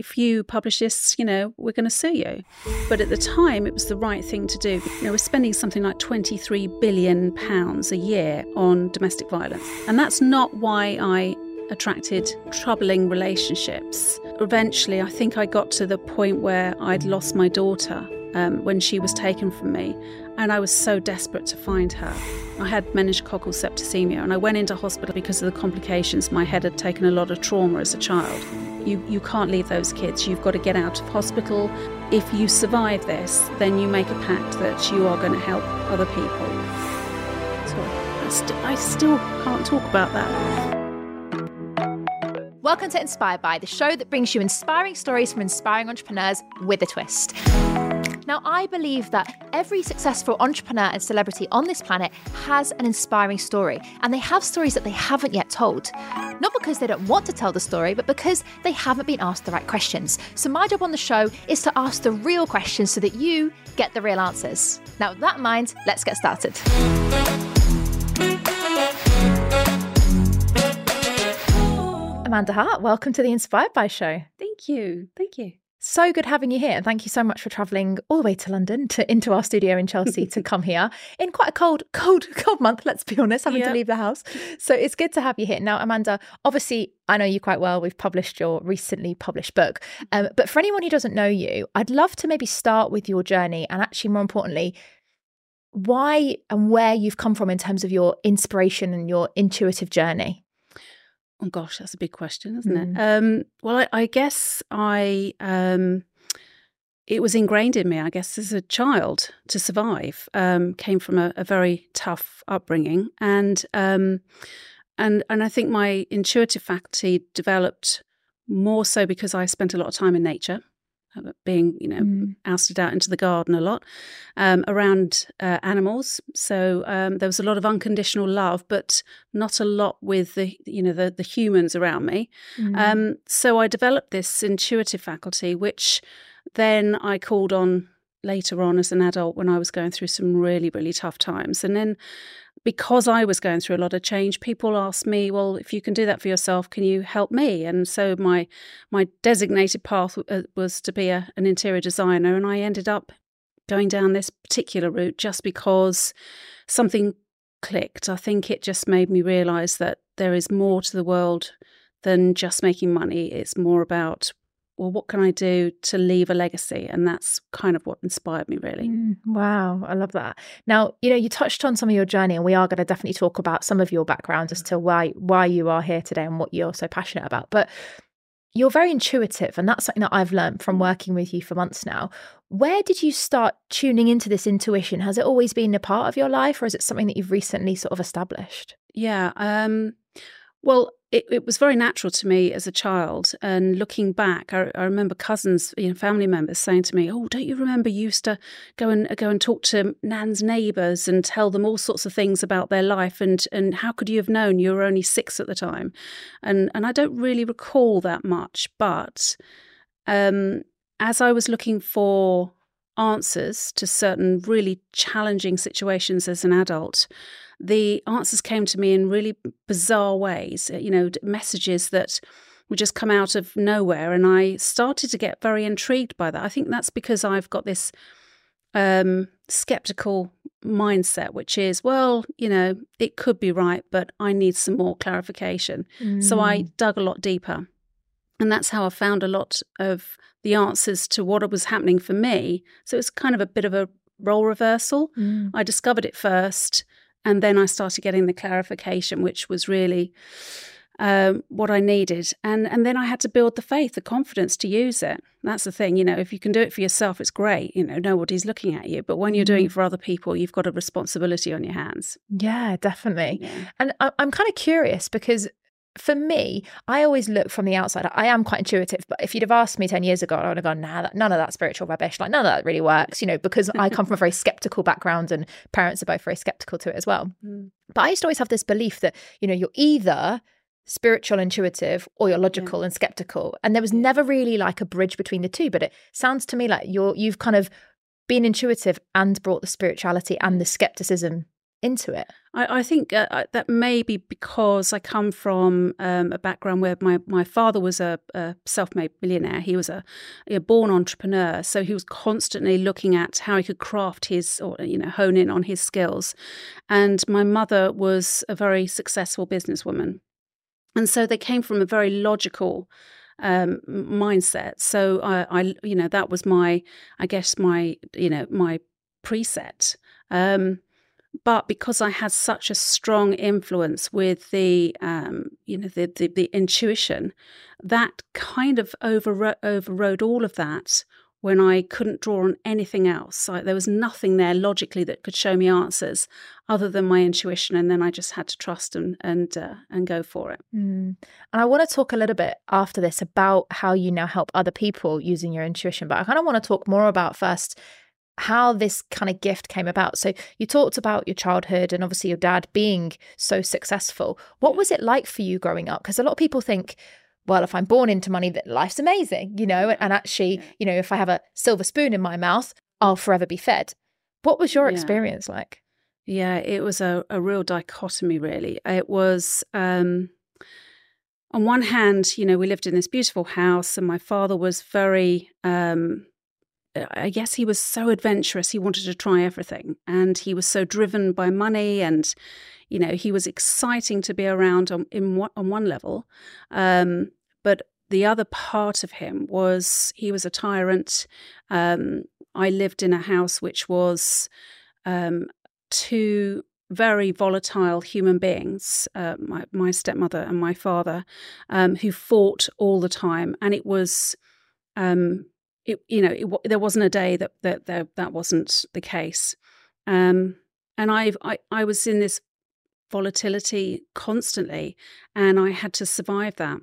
if you publish this, you know, we're going to sue you. But at the time, it was the right thing to do. You know, we're spending something like 23 billion pounds a year on domestic violence. And that's not why I attracted troubling relationships. Eventually, I think I got to the point where I'd lost my daughter um, when she was taken from me, and I was so desperate to find her. I had meningococcal septicemia, and I went into hospital because of the complications. My head had taken a lot of trauma as a child. You, you can't leave those kids. You've got to get out of hospital. If you survive this, then you make a pact that you are going to help other people. Sorry, I, st- I still can't talk about that. Welcome to Inspired By, the show that brings you inspiring stories from inspiring entrepreneurs with a twist. Now, I believe that every successful entrepreneur and celebrity on this planet has an inspiring story, and they have stories that they haven't yet told. Not because they don't want to tell the story, but because they haven't been asked the right questions. So, my job on the show is to ask the real questions so that you get the real answers. Now, with that in mind, let's get started. Amanda Hart, welcome to the Inspired By Show. Thank you. Thank you. So good having you here. And thank you so much for traveling all the way to London to into our studio in Chelsea to come here in quite a cold, cold, cold month, let's be honest, having yep. to leave the house. So it's good to have you here. Now, Amanda, obviously I know you quite well. We've published your recently published book. Um, but for anyone who doesn't know you, I'd love to maybe start with your journey and actually more importantly, why and where you've come from in terms of your inspiration and your intuitive journey. Oh gosh, that's a big question, isn't mm. it? Um, well, I, I, guess I um, it was ingrained in me. I guess as a child to survive. Um, came from a, a, very tough upbringing, and um, and and I think my intuitive faculty developed more so because I spent a lot of time in nature being you know mm. ousted out into the garden a lot um, around uh, animals so um, there was a lot of unconditional love but not a lot with the you know the, the humans around me mm. um, so i developed this intuitive faculty which then i called on later on as an adult when i was going through some really really tough times and then because I was going through a lot of change, people asked me, "Well, if you can do that for yourself, can you help me?" And so my my designated path uh, was to be a, an interior designer, and I ended up going down this particular route just because something clicked. I think it just made me realize that there is more to the world than just making money. It's more about well, what can I do to leave a legacy? And that's kind of what inspired me, really. Mm, wow, I love that. Now, you know, you touched on some of your journey, and we are going to definitely talk about some of your background as to why why you are here today and what you're so passionate about. But you're very intuitive, and that's something that I've learned from working with you for months now. Where did you start tuning into this intuition? Has it always been a part of your life, or is it something that you've recently sort of established? Yeah. Um, well, it, it, was very natural to me as a child. And looking back, I, I, remember cousins, you know, family members saying to me, "Oh, don't you remember you used to go and go and talk to Nan's neighbours and tell them all sorts of things about their life? And and how could you have known? You were only six at the time." And and I don't really recall that much, but um, as I was looking for answers to certain really challenging situations as an adult the answers came to me in really bizarre ways, uh, you know, messages that would just come out of nowhere. And I started to get very intrigued by that. I think that's because I've got this um, skeptical mindset, which is, well, you know, it could be right, but I need some more clarification. Mm. So I mm. dug a lot deeper. And that's how I found a lot of the answers to what was happening for me. So it's kind of a bit of a role reversal. Mm. I discovered it first and then I started getting the clarification, which was really um, what I needed. And and then I had to build the faith, the confidence to use it. That's the thing, you know. If you can do it for yourself, it's great. You know, nobody's looking at you. But when you're doing it mm-hmm. for other people, you've got a responsibility on your hands. Yeah, definitely. Yeah. And I, I'm kind of curious because for me, I always look from the outside. I am quite intuitive, but if you'd have asked me 10 years ago, I would have gone, nah, that, none of that spiritual rubbish. Like, none of that really works, you know, because I come from a very skeptical background and parents are both very skeptical to it as well. Mm. But I used to always have this belief that, you know, you're either spiritual intuitive or you're logical yeah. and skeptical and there was never really like a bridge between the two but it sounds to me like you're you've kind of been intuitive and brought the spirituality and the skepticism into it? I, I think uh, that may be because I come from um, a background where my, my father was a, a self made millionaire. He was a, a, born entrepreneur. So he was constantly looking at how he could craft his or, you know, hone in on his skills. And my mother was a very successful businesswoman. And so they came from a very logical um, mindset. So I, I, you know, that was my, I guess my, you know, my preset. Um, but because I had such a strong influence with the, um, you know, the, the, the intuition, that kind of overrode, overrode all of that when I couldn't draw on anything else. There was nothing there logically that could show me answers other than my intuition, and then I just had to trust and and uh, and go for it. Mm. And I want to talk a little bit after this about how you now help other people using your intuition, but I kind of want to talk more about first how this kind of gift came about. So you talked about your childhood and obviously your dad being so successful. What was it like for you growing up? Because a lot of people think, well, if I'm born into money, that life's amazing, you know, and actually, you know, if I have a silver spoon in my mouth, I'll forever be fed. What was your yeah. experience like? Yeah, it was a, a real dichotomy, really. It was, um, on one hand, you know, we lived in this beautiful house, and my father was very, um, I guess he was so adventurous. He wanted to try everything. And he was so driven by money. And, you know, he was exciting to be around on, in, on one level. Um, but the other part of him was he was a tyrant. Um, I lived in a house which was um, two very volatile human beings, uh, my, my, stepmother and my father, um, who fought all the time. And it was um, it, you know, it, there wasn't a day that that that, that wasn't the case. Um, and I've I, I was in this volatility constantly, and I had to survive that.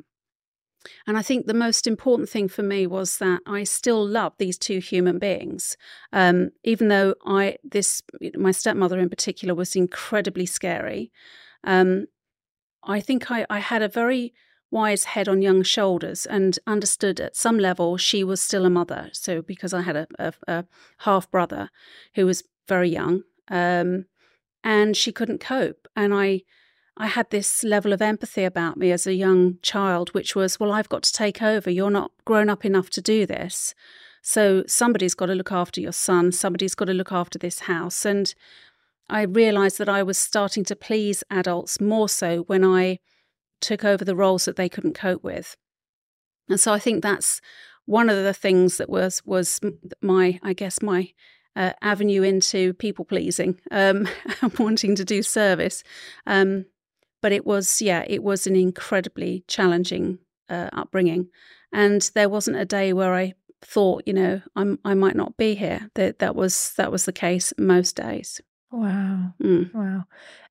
And I think the most important thing for me was that I still love these two human beings, um, even though I this my stepmother in particular was incredibly scary. Um, I think I, I had a very wise head on young shoulders and understood at some level she was still a mother. So, because I had a, a, a half brother who was very young, um, and she couldn't cope, and I. I had this level of empathy about me as a young child, which was, well, I've got to take over. You're not grown up enough to do this. So somebody's got to look after your son. Somebody's got to look after this house. And I realized that I was starting to please adults more so when I took over the roles that they couldn't cope with. And so I think that's one of the things that was was my, I guess, my uh, avenue into people pleasing, um, wanting to do service. Um, but it was, yeah, it was an incredibly challenging uh, upbringing, and there wasn't a day where I thought, you know, I'm I might not be here. That that was that was the case most days. Wow, mm. wow.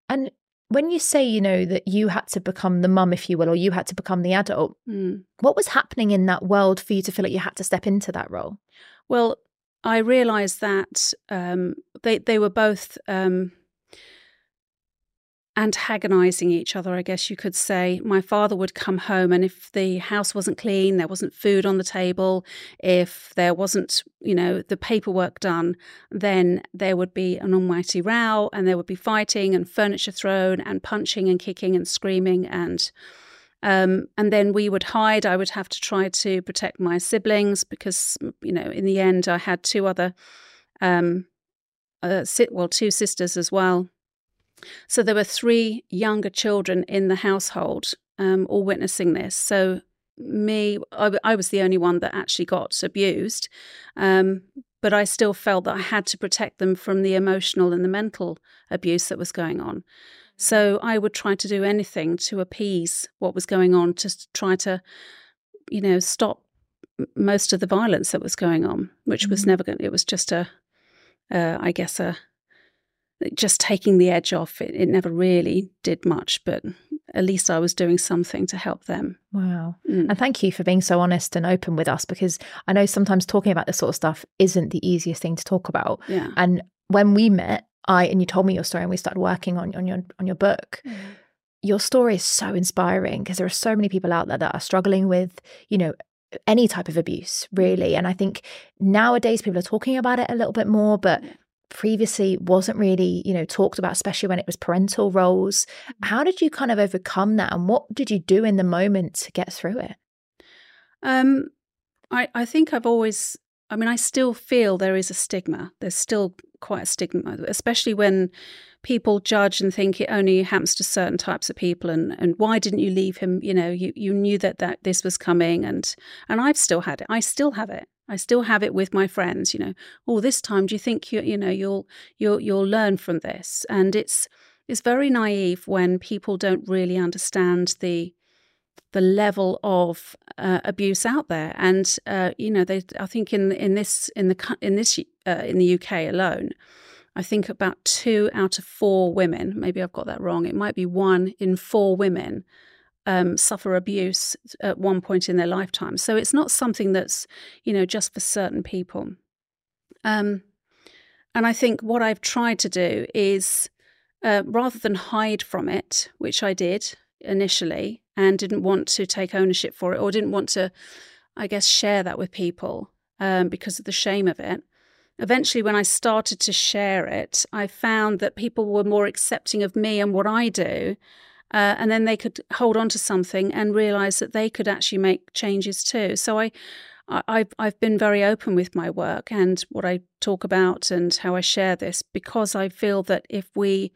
And when you say, you know, that you had to become the mum, if you will, or you had to become the adult, mm. what was happening in that world for you to feel like you had to step into that role? Well, I realised that um, they they were both um, antagonizing each other, I guess you could say. My father would come home, and if the house wasn't clean, there wasn't food on the table, if there wasn't, you know, the paperwork done, then there would be an almighty row, and there would be fighting and furniture thrown, and punching and kicking and screaming, and um, and then we would hide. I would have to try to protect my siblings because, you know, in the end, I had two other, um, uh, well, two sisters as well so there were three younger children in the household, um, all witnessing this. So me, I, I, was the only one that actually got abused, um, but I still felt that I had to protect them from the emotional and the mental abuse that was going on. So I would try to do anything to appease what was going on, to try to, you know, stop most of the violence that was going on, which mm-hmm. was never going. It was just a, uh, I guess a just taking the edge off it, it never really did much but at least i was doing something to help them wow mm. and thank you for being so honest and open with us because i know sometimes talking about this sort of stuff isn't the easiest thing to talk about yeah. and when we met i and you told me your story and we started working on, on your on your book mm. your story is so inspiring because there are so many people out there that are struggling with you know any type of abuse really and i think nowadays people are talking about it a little bit more but previously wasn't really, you know, talked about, especially when it was parental roles. Mm. How did you kind of overcome that? And what did you do in the moment to get through it? Um, I, I think I've always, I mean, I still feel there is a stigma. There's still quite a stigma, especially when people judge and think it only happens to certain types of people and and why didn't you leave him? You know you you knew that that this was coming and and I've still had it. I still have it. I still have it with my friends you know. Oh this time do you think you you know you'll you'll you'll learn from this? And it's it's very naive when people don't really understand the the level of uh, abuse out there and uh, you know they I think in in this in the in this uh, in the UK alone I think about two out of four women, maybe I've got that wrong, it might be one in four women um, suffer abuse at one point in their lifetime. So it's not something that's, you know, just for certain people. Um, and I think what I've tried to do is uh, rather than hide from it, which I did initially and didn't want to take ownership for it or didn't want to, I guess, share that with people um, because of the shame of it eventually, when I started to share it, I found that people were more accepting of me and what I do. Uh, and then they could hold on to something and realize that they could actually make changes too. So I, I've I've been very open with my work and what I talk about and how I share this because I feel that if we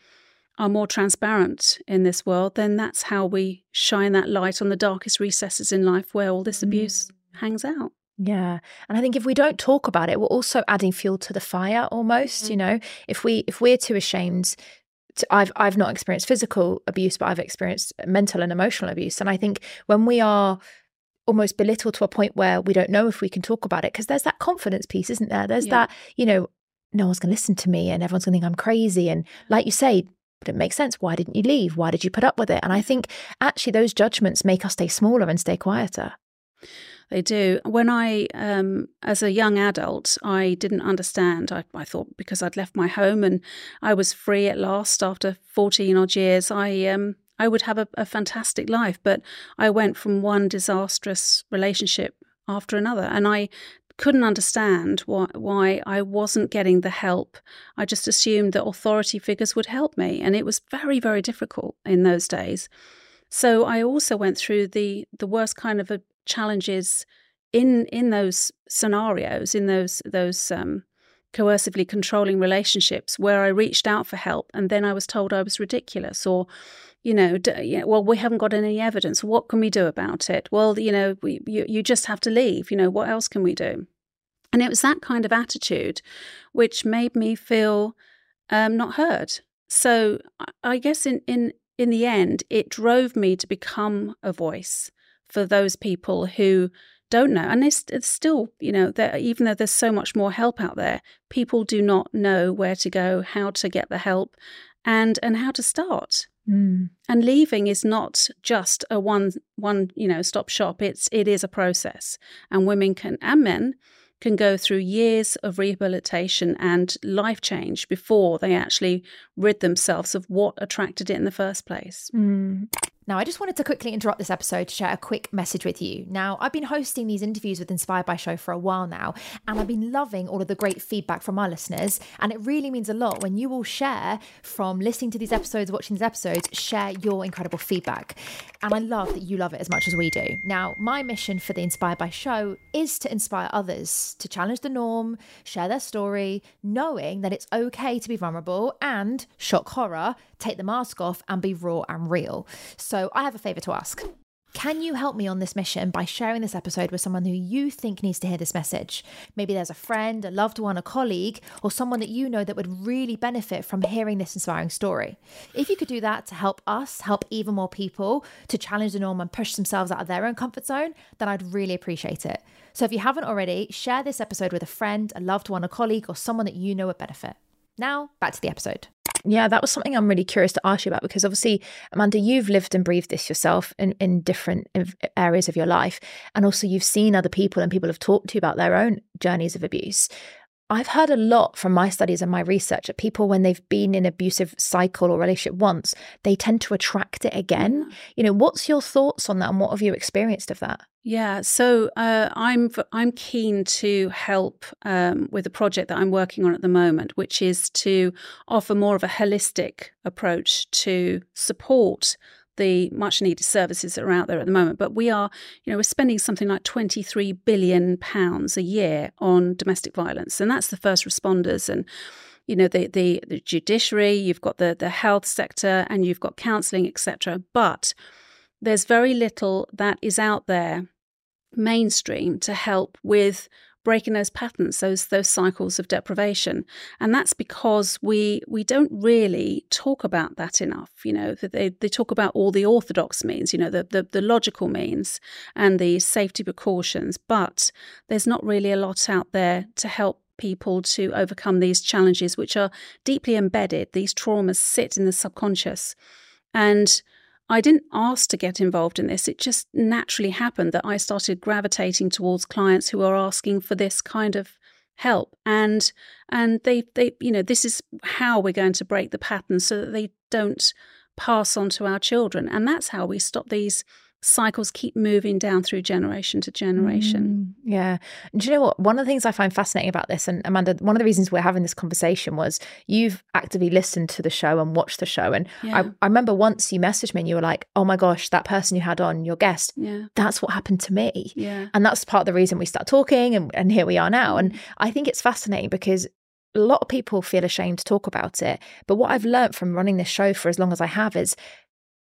are more transparent in this world, then that's how we shine that light on the darkest recesses in life where all this abuse mm. hangs out. Yeah. And I think if we don't talk about it, we're also adding fuel to the fire almost, mm-hmm. you know. If we if we're too ashamed to, I've I've not experienced physical abuse, but I've experienced mental and emotional abuse. And I think when we are almost belittled to a point where we don't know if we can talk about it, because there's that confidence piece, isn't there? There's yeah. that, you know, no one's gonna listen to me and everyone's gonna think I'm crazy. And like you say, but it makes sense. Why didn't you leave? Why did you put up with it? And I think actually those judgments make us stay smaller and stay quieter. They do. When I, um, as a young adult, I didn't understand. I, I, thought because I'd left my home and I was free at last after 14 odd years, I, um, I would have a, a fantastic life. But I went from one disastrous relationship after another. And I couldn't understand why, why I wasn't getting the help. I just assumed that authority figures would help me. And it was very, very difficult in those days. So I also went through the the worst kind of challenges in in those scenarios, in those those um, coercively controlling relationships where I reached out for help and then I was told I was ridiculous or you know, d- well, we haven't got any evidence. What can we do about it? Well, you know, we, you, you just have to leave. You know, what else can we do? And it was that kind of attitude which made me feel um, not heard. So I guess in, in, in the end, it drove me to become a voice for those people who don't know. And it's, it's still, you know, even though there's so much more help out there, people do not know where to go, how to get the help, and and how to start. Mm. And leaving is not just a one one you know stop shop. It's it is a process, and women can and men can go through years of rehabilitation and life change before they actually rid themselves of what attracted it in the first place. Mm. Now, I just wanted to quickly interrupt this episode to share a quick message with you. Now, I've been hosting these interviews with Inspired by Show for a while now, and I've been loving all of the great feedback from our listeners. And it really means a lot when you all share from listening to these episodes, watching these episodes, share your incredible feedback. And I love that you love it as much as we do. Now, my mission for the Inspired by Show is to inspire others to challenge the norm, share their story, knowing that it's okay to be vulnerable and shock horror, take the mask off, and be raw and real. So, so I have a favour to ask. Can you help me on this mission by sharing this episode with someone who you think needs to hear this message? Maybe there's a friend, a loved one, a colleague, or someone that you know that would really benefit from hearing this inspiring story. If you could do that to help us, help even more people to challenge the norm and push themselves out of their own comfort zone, then I'd really appreciate it. So if you haven't already, share this episode with a friend, a loved one, a colleague, or someone that you know would benefit. Now, back to the episode. Yeah, that was something I'm really curious to ask you about because obviously, Amanda, you've lived and breathed this yourself in, in different uh, areas of your life. And also, you've seen other people and people have talked to you about their own journeys of abuse. I've heard a lot from my studies and my research that people, when they've been in abusive cycle or relationship once, they tend to attract it again. You know, what's your thoughts on that, and what have you experienced of that? Yeah, so uh, I'm I'm keen to help um, with a project that I'm working on at the moment, which is to offer more of a holistic approach to support the much needed services that are out there at the moment. But we are, you know, we're spending something like 23 billion pounds a year on domestic violence, and that's the first responders and you know the, the the, judiciary you've got the the health sector and you've got counseling etc but there's very little that is out there mainstream to help with breaking those patterns, those those cycles of deprivation, and that's because we we don't really talk about that enough. You know, they they talk about all the orthodox means, you know, the the, the logical means and the safety precautions, but there's not really a lot out there to help people to overcome these challenges, which are deeply embedded. These traumas sit in the subconscious, and I didn't ask to get involved in this. It just naturally happened that I started gravitating towards clients who are asking for this kind of help and and they they you know this is how we're going to break the pattern so that they don't pass on to our children and that's how we stop these cycles keep moving down through generation to generation. Mm, yeah. And do you know what? One of the things I find fascinating about this, and Amanda, one of the reasons we're having this conversation was you've actively listened to the show and watched the show. And yeah. I, I remember once you messaged me and you were like, oh my gosh, that person you had on, your guest, yeah. that's what happened to me. Yeah. And that's part of the reason we start talking and, and here we are now. And mm. I think it's fascinating because a lot of people feel ashamed to talk about it. But what I've learned from running this show for as long as I have is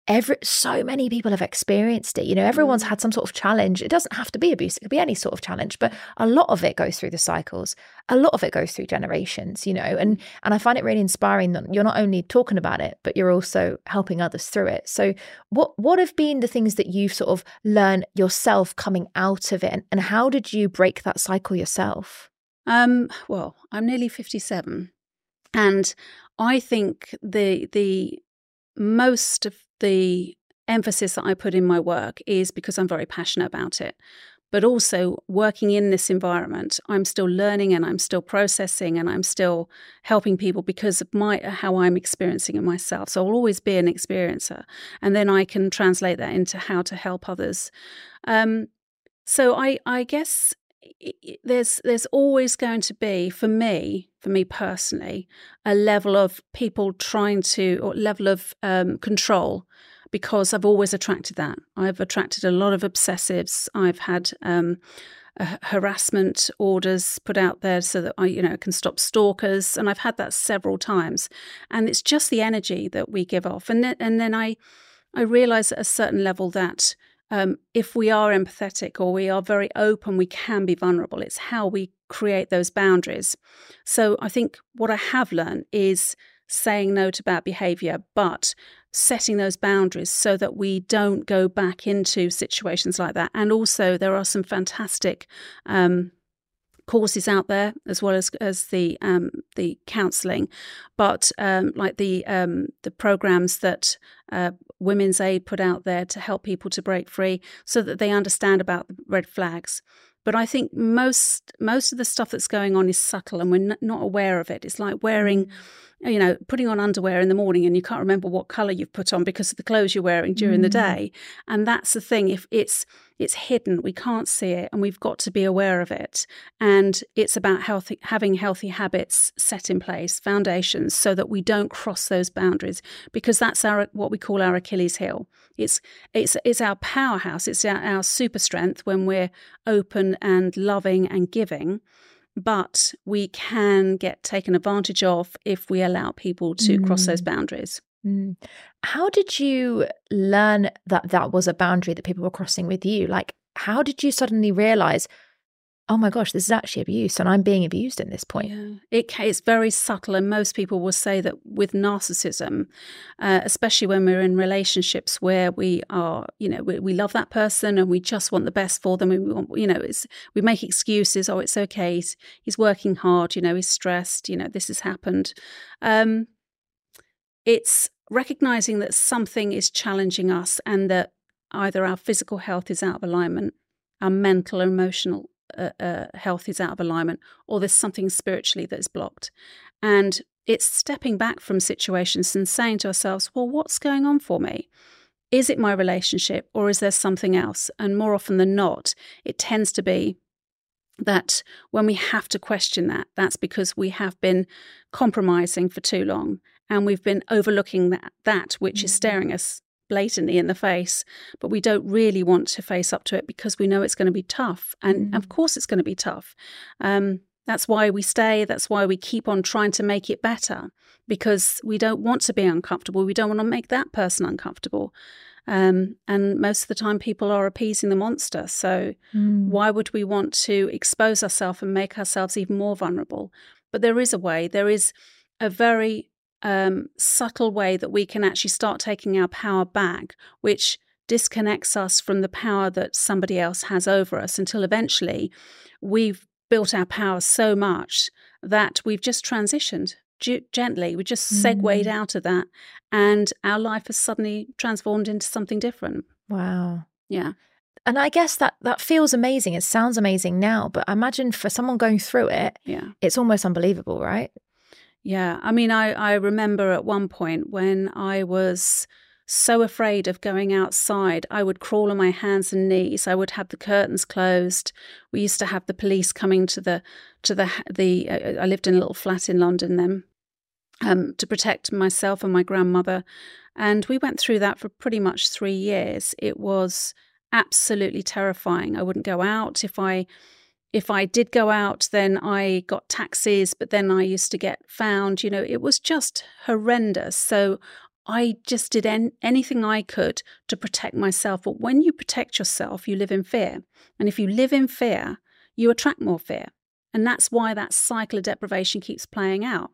every so many people have experienced it. You know everyone's mm. had some sort of challenge. It doesn't have to be abuse it could be any sort of challenge but a lot of it goes through the cycles. A lot of it goes through generations you know and and i find it really inspiring that you're not only talking about it but you're also helping others through it. So what what have been the things that you've sort of learned yourself coming out of it and, and how did you break that cycle yourself? Um well i'm nearly 57 and i think the the most of the emphasis that I put in my work is because I'm very passionate about it. But also, working in this environment, I'm still learning and I'm still processing and I'm still helping people because of my how I'm experiencing it myself. So I'll always be an experiencer, and then I can translate that into how to help others. Um, so I, I guess there's there's always going to be for me for me personally a level of people trying to or level of um, control because I've always attracted that. I've attracted a lot of obsessives. I've had um, harassment orders put out there so that I, you know, can stop stalkers, and I've had that several times. And it's just the energy that we give off, and then, and then I, I realize at a certain level that um, if we are empathetic or we are very open, we can be vulnerable. It's how we create those boundaries. So I think what I have learned is saying no to bad behavior, but setting those boundaries so that we don't go back into situations like that. And also, there are some fantastic um, courses out there as well as as the um, the counselling, but um, like the um, the programs that uh, Women's Aid put out there to help people to break free, so that they understand about the red flags. But I think most most of the stuff that's going on is subtle, and we're not aware of it. It's like wearing. Mm. You know, putting on underwear in the morning and you can't remember what color you've put on because of the clothes you're wearing during mm. the day. And that's the thing. If it's it's hidden, we can't see it, and we've got to be aware of it. And it's about healthy having healthy habits set in place, foundations, so that we don't cross those boundaries. Because that's our what we call our Achilles heel. It's it's it's our powerhouse. It's our, our super strength when we're open and loving and giving but we can get taken advantage of if we allow people to mm. cross those mm. boundaries. Mm. How did you learn that that was a boundary that people were crossing with you? Like, how did you suddenly realize, oh my gosh, this is actually abuse and I'm being abused at this point. Yeah. It, it's very subtle. And most people will say that with narcissism, uh, especially when we're in relationships where we are, you know, we, we, love that person and we just want the best for them. We want, you know, it's, we make excuses. Oh, it's okay. He's, he's working hard. You know, he's stressed. You know, this has happened. Um, it's recognizing that something is challenging us and that either our physical health is out of alignment, our mental emotional uh, uh, health is out of alignment, or there's something spiritually that is blocked. And it's stepping back from situations and saying to ourselves, well, what's going on for me? Is it my relationship or is there something else? And more often than not, it tends to be that when we have to question that, that's because we have been compromising for too long and we've been overlooking that, that which mm-hmm. is staring us blatantly in the face, but we don't really want to face up to it because we know it's going to be tough. And mm-hmm. of course, it's going to be tough. Um, that's why we stay. That's why we keep on trying to make it better because we don't want to be uncomfortable. We don't want to make that person uncomfortable. Um, and most of the time, people are appeasing the monster. So, mm. why would we want to expose ourselves and make ourselves even more vulnerable? But there is a way, there is a very um, subtle way that we can actually start taking our power back, which disconnects us from the power that somebody else has over us until eventually we've built our power so much that we've just transitioned gently. We just segued mm. out of that, and our life has suddenly transformed into something different. Wow. Yeah. And I guess that that feels amazing. It sounds amazing now, but I imagine for someone going through it, yeah, it's almost unbelievable, right? Yeah. I mean, I I remember at one point when I was so afraid of going outside. I would crawl on my hands and knees. I would have the curtains closed. We used to have the police coming to the to the the. Uh, I lived in a little flat in London then, um, to protect myself and my grandmother, and we went through that for pretty much three years. It was absolutely terrifying. I wouldn't go out if I if I did go out, then I got taxis, but then I used to get found. You know, it was just horrendous. So I just did en- anything I could to protect myself. But when you protect yourself, you live in fear. And if you live in fear, you attract more fear. And that's why that cycle of deprivation keeps playing out.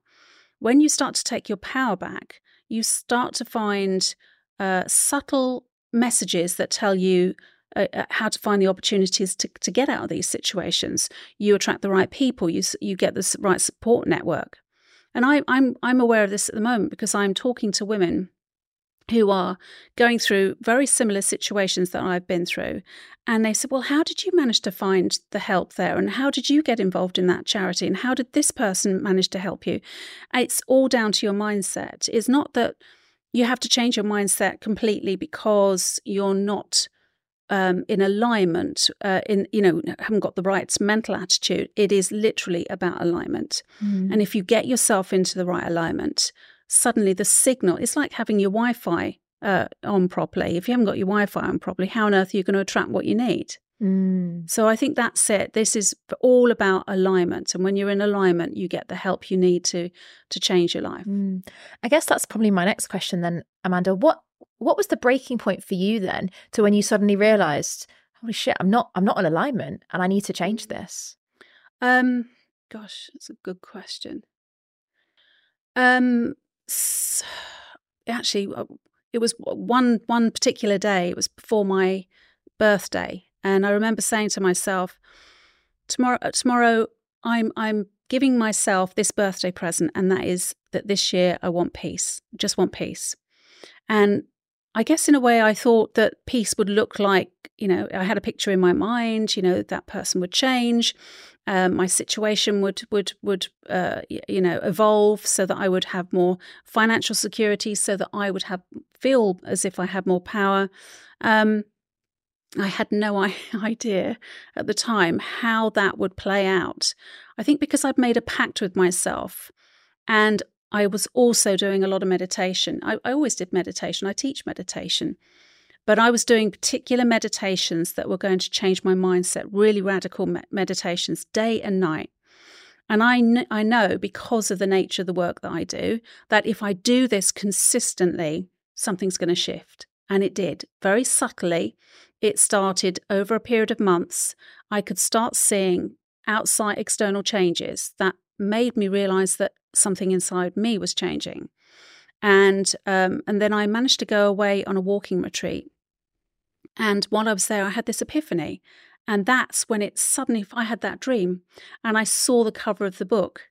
When you start to take your power back, you start to find uh, subtle messages that tell you uh, uh how to find the opportunities to, to get out of these situations. You attract the right people, you, you get the right support network. And I, I'm I'm aware of this at the moment because I'm talking to women who are going through very similar situations that I've been through. And they said, Well, how did you manage to find the help there? And how did you get involved in that charity? And how did this person manage to help you? It's all down to your mindset. It's not that you have to change your mindset completely because you're not um, in alignment, uh, in you know, haven't got the right mental attitude. It is literally about alignment. Mm. And if you get yourself into the right alignment, suddenly the signal. It's like having your Wi-Fi uh, on properly. If you haven't got your Wi-Fi on properly, how on earth are you going to attract what you need? Mm. So I think that's it. This is all about alignment, and when you're in alignment, you get the help you need to to change your life. Mm. I guess that's probably my next question then, Amanda. What what was the breaking point for you then to when you suddenly realized, holy shit, I'm not I'm not in alignment and I need to change this? Um gosh, that's a good question. Um actually uh, it was one one particular day, it was before my birthday, and I remember saying to myself, tomorrow uh, tomorrow I'm I'm giving myself this birthday present and that is that this year I want peace. Just want peace. And I guess in a way, I thought that peace would look like, you know, I had a picture in my mind, you know, that person would change, um, my situation would would would uh, you know evolve so that I would have more financial security, so that I would have feel as if I had more power. Um, I had no idea at the time how that would play out. I think because I'd made a pact with myself and I was also doing a lot of meditation. I, I, always did meditation, I teach meditation. But I was doing particular meditations that were going to change my mindset, really radical me- meditations, day and night. And I, kn- I know because of the nature of the work that I do, that if I do this consistently, something's going to shift. And it did very subtly. It started over a period of months. I could start seeing outside external changes that made me realize that something inside me was changing. And um, and then I managed to go away on a walking retreat. And while I was there, I had this epiphany. And that's when it suddenly I had that dream and I saw the cover of the book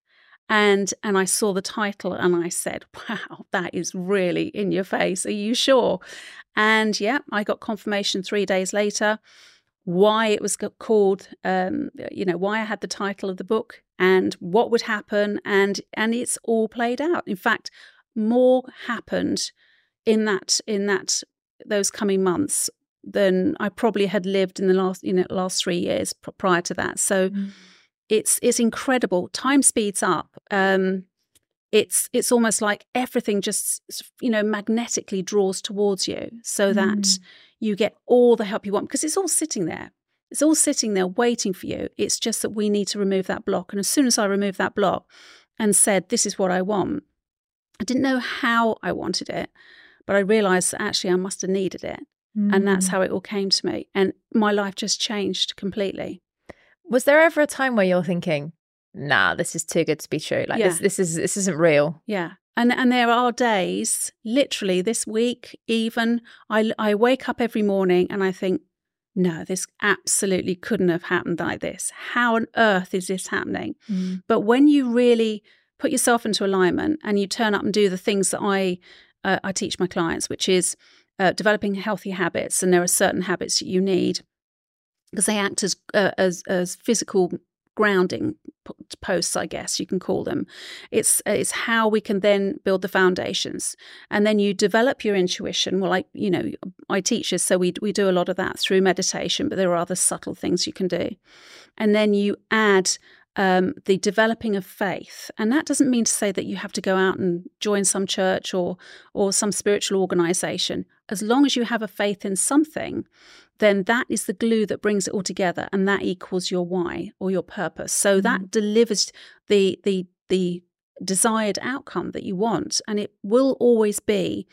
and and I saw the title and I said, Wow, that is really in your face. Are you sure? And yeah, I got confirmation three days later. why it was called, um, you know, why I had the title of the book and what would happen. And, and it's all played out. In fact, more happened in that, in that, those coming months than I probably had lived in the last, you know, last three years prior to that. So mm. it's, it's incredible. Time speeds up. Um, it's it's almost like everything just you know magnetically draws towards you so that mm you get all the help you want because it's all sitting there. It's all sitting there waiting for you. It's just that we need to remove that block. And as soon as I removed that block and said, This is what I want, I didn't know how I wanted it, but I realized that actually I must have needed it. Mm. And that's mm. how it all came to me. And my life just changed completely. Was there ever a time where you're thinking, nah, this is too good to be true. Like yeah. this this is this isn't real. Yeah. And and there are days, literally this week, even I I wake up every morning and I think, no, this absolutely couldn't have happened like this. How on earth is this happening? Mm. But when you really put yourself into alignment and you turn up and do the things that I uh, I teach my clients, which is uh, developing healthy habits, and there are certain habits that you need because they act as uh, as as physical grounding posts i guess you can call them. It's it's how we can then build the foundations. And then you develop your intuition. Well like you know i teach this so we, we do a lot of that through meditation but there are other subtle things you can do. And then you add um, the developing of faith, and that doesn't mean to say that you have to go out and join some church or or some spiritual organization. As long as you have a faith in something, then that is the glue that brings it all together and that equals your why or your purpose so mm. that delivers the the the desired outcome that you want and it will always be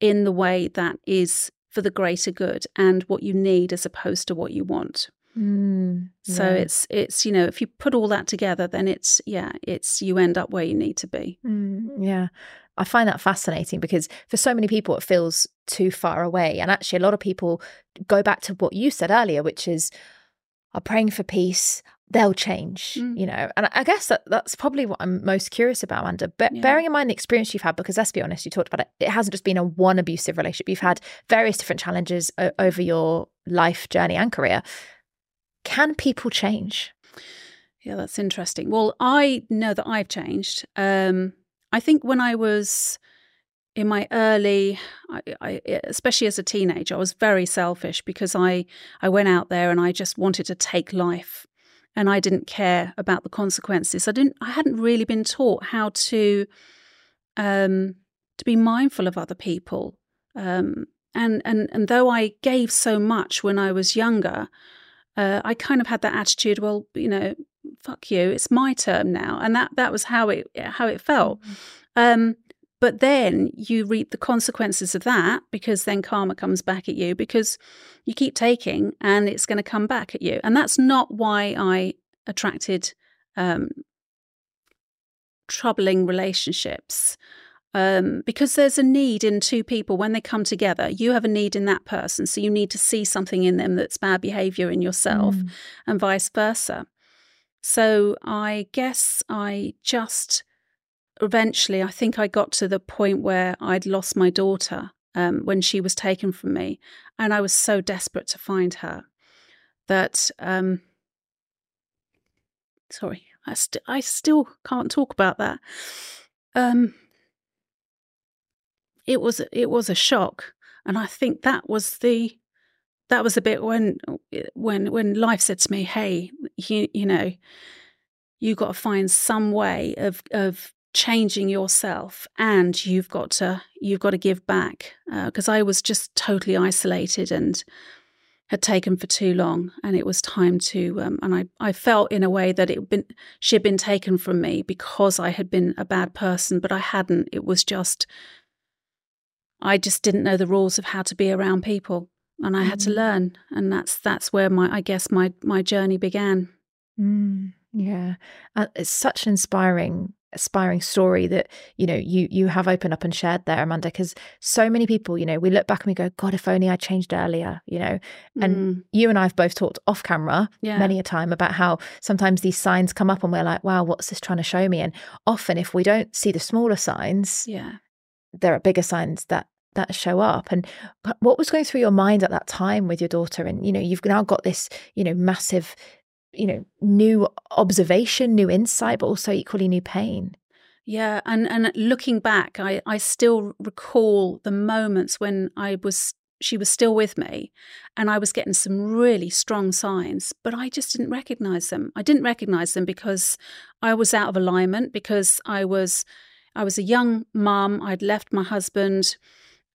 in the way that is for the greater good and what you need as opposed to what you want mm, yeah. so it's it's you know if you put all that together then it's yeah it's you end up where you need to be mm, yeah I find that fascinating because for so many people, it feels too far away. And actually, a lot of people go back to what you said earlier, which is, are praying for peace, they'll change, mm. you know. And I guess that that's probably what I'm most curious about, Amanda. But yeah. bearing in mind the experience you've had, because let's be honest, you talked about it, it hasn't just been a one abusive relationship. You've had various different challenges o- over your life journey and career. Can people change? Yeah, that's interesting. Well, I know that I've changed. Um, I think when I was in my early, I, I, especially as a teenager, I was very selfish because I I went out there and I just wanted to take life, and I didn't care about the consequences. I didn't. I hadn't really been taught how to um, to be mindful of other people. Um, and and and though I gave so much when I was younger, uh, I kind of had that attitude. Well, you know, fuck you, it's my term now, and that that was how it how it felt. Mm-hmm. Um, but then you reap the consequences of that because then karma comes back at you because you keep taking and it's going to come back at you. And that's not why I attracted um, troubling relationships. Um, because there's a need in two people when they come together. You have a need in that person, so you need to see something in them that's bad behavior in yourself, mm. and vice versa. So I guess I just eventually, I think I got to the point where I'd lost my daughter um, when she was taken from me. And I was so desperate to find her that, um, sorry, I, st- I still can't talk about that. Um, it was it was a shock, and I think that was the that was a bit when when when life said to me, "Hey, you you know, you got to find some way of of changing yourself, and you've got to you've got to give back." Because uh, I was just totally isolated and had taken for too long, and it was time to. Um, and I I felt in a way that it been she had been taken from me because I had been a bad person, but I hadn't. It was just. I just didn't know the rules of how to be around people and I had to mm. learn, and that's that's where my I guess my my journey began. Mm, yeah, uh, it's such an inspiring aspiring story that you know you you have opened up and shared there amanda because so many people you know we look back and we go god if only i changed earlier you know and mm. you and i've both talked off camera yeah. many a time about how sometimes these signs come up and we're like wow what's this trying to show me and often if we don't see the smaller signs yeah there are bigger signs that that show up. And what was going through your mind at that time with your daughter? And you know you've now got this you know massive you know new observation new insight but also equally new pain. Yeah and and looking back i i still recall the moments when i was she was still with me and I was getting some really strong signs, but I just didn't recognize them. I didn't recognize them because I was out of alignment because I was I was a young mum. I'd left my husband.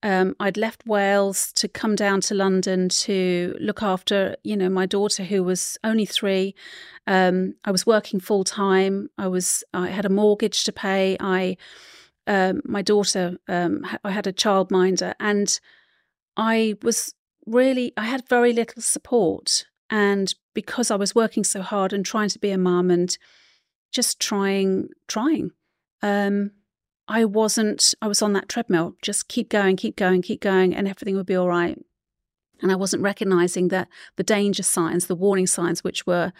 Um, I'd left Wales to come down to London to look after, you know, my daughter who was only three. Um, I was working full time. I was I had a mortgage to pay. I um, my daughter um, I had a childminder and I was really, I had very little support. And because I was working so hard and trying to be a mum and just trying, trying, um, I wasn't, I was on that treadmill, just keep going, keep going, keep going, and everything would be all right. And I wasn't recognizing that the danger signs, the warning signs, which were,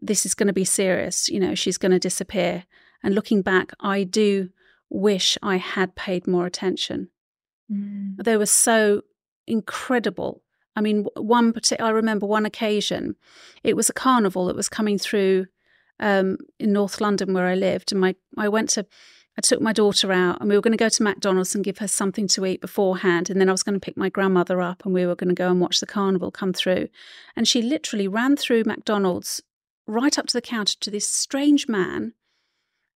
this is going to be serious, you know, she's going to disappear. And looking back, I do wish I had paid more attention. Mm. They were so incredible. I mean, one particular, I remember one occasion, it was a carnival that was coming through um, in North London where I lived, and my I went to. I took my daughter out and we were going to go to McDonald's and give her something to eat beforehand. And then I was going to pick my grandmother up and we were going to go and watch the carnival come through. And she literally ran through McDonald's right up to the counter to this strange man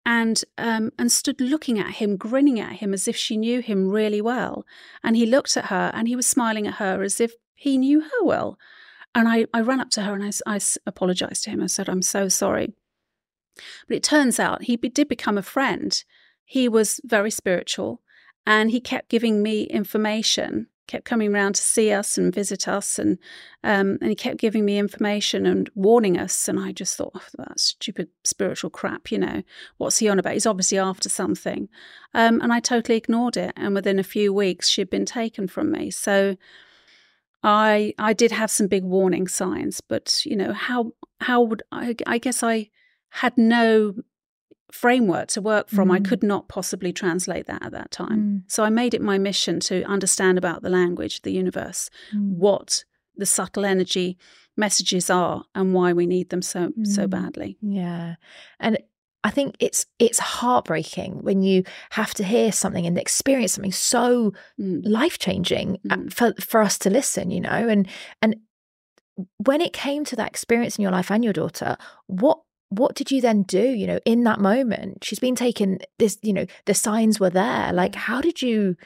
and um, and stood looking at him, grinning at him as if she knew him really well. And he looked at her, and he was smiling at her as if he knew her well. And I, I ran up to her and I, I apologized to him. I said, "I'm so sorry." But it turns out he be, did become a friend. He was very spiritual, and he kept giving me information kept coming around to see us and visit us, and um, and he kept giving me information and warning us. And I just thought, oh, that stupid spiritual crap, you know, what's he on about? He's obviously after something. Um, and I totally ignored it. And within a few weeks, she'd been taken from me. So I I did have some big warning signs, but you know how how would I? I guess I had no framework to work from. Mm. I could not possibly translate that at that time. Mm. So I made it my mission to understand about the language, the universe, mm. what the subtle energy messages are and why we need them so so mm. badly. Yeah. And I think it's it's heartbreaking when you have to hear something and experience something so mm. life changing uh, mm. for for us to listen, you know. And and when it came to that experience in your life and your daughter, what what did you then do you know in that moment? She's been taken this you know the signs were there. Like how did you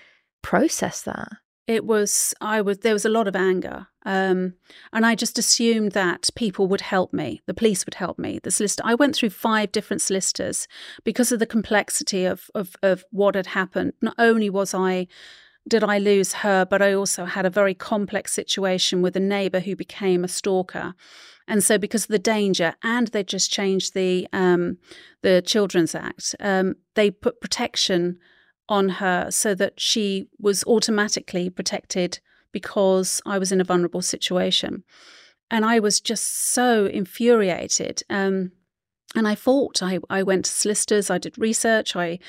process that? It was i was there was a lot of anger um, and i just assumed that people would help me the police would help me the solicitor i went through five different solicitors because of the complexity of of, of what had happened. Not only was i did I lose her, but I also had a very complex situation with a neighbor who became a stalker. And so, because of the danger, and they just changed the um, the Children's Act, um, they put protection on her so that she was automatically protected because I was in a vulnerable situation. And I was just so infuriated. Um, and I fought. I, I went to solicitors. I did research. I